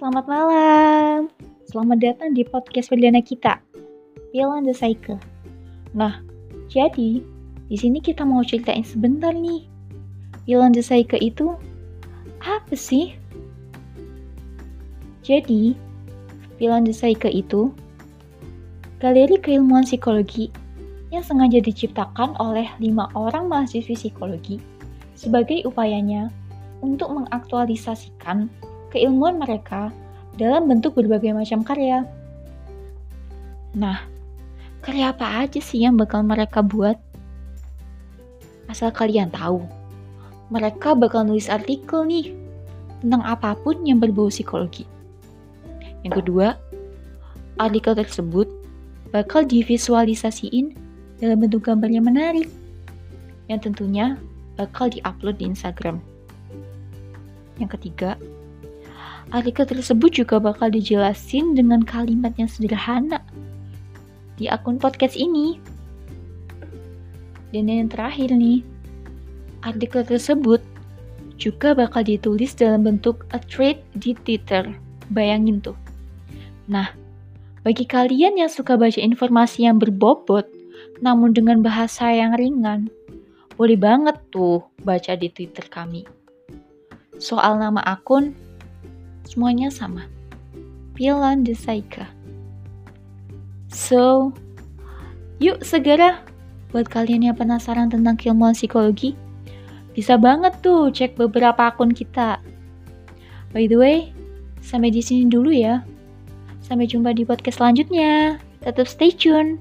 selamat malam. Selamat datang di podcast perdana kita, Beyond the Cycle. Nah, jadi di sini kita mau ceritain sebentar nih. Beyond the Cycle itu apa sih? Jadi, Beyond the Cycle itu galeri keilmuan psikologi yang sengaja diciptakan oleh lima orang mahasiswi psikologi sebagai upayanya untuk mengaktualisasikan keilmuan mereka dalam bentuk berbagai macam karya. Nah, karya apa aja sih yang bakal mereka buat? Asal kalian tahu, mereka bakal nulis artikel nih tentang apa pun yang berbau psikologi. Yang kedua, artikel tersebut bakal divisualisasiin dalam bentuk gambar yang menarik, yang tentunya bakal diupload di Instagram. Yang ketiga, Artikel tersebut juga bakal dijelasin dengan kalimat yang sederhana di akun podcast ini. Dan yang terakhir nih, artikel tersebut juga bakal ditulis dalam bentuk a thread di Twitter. Bayangin tuh. Nah, bagi kalian yang suka baca informasi yang berbobot, namun dengan bahasa yang ringan, boleh banget tuh baca di Twitter kami. Soal nama akun, semuanya sama. Pilan Desaika. So, yuk segera buat kalian yang penasaran tentang keilmuan psikologi, bisa banget tuh cek beberapa akun kita. By the way, sampai di sini dulu ya. Sampai jumpa di podcast selanjutnya. Tetap stay tune.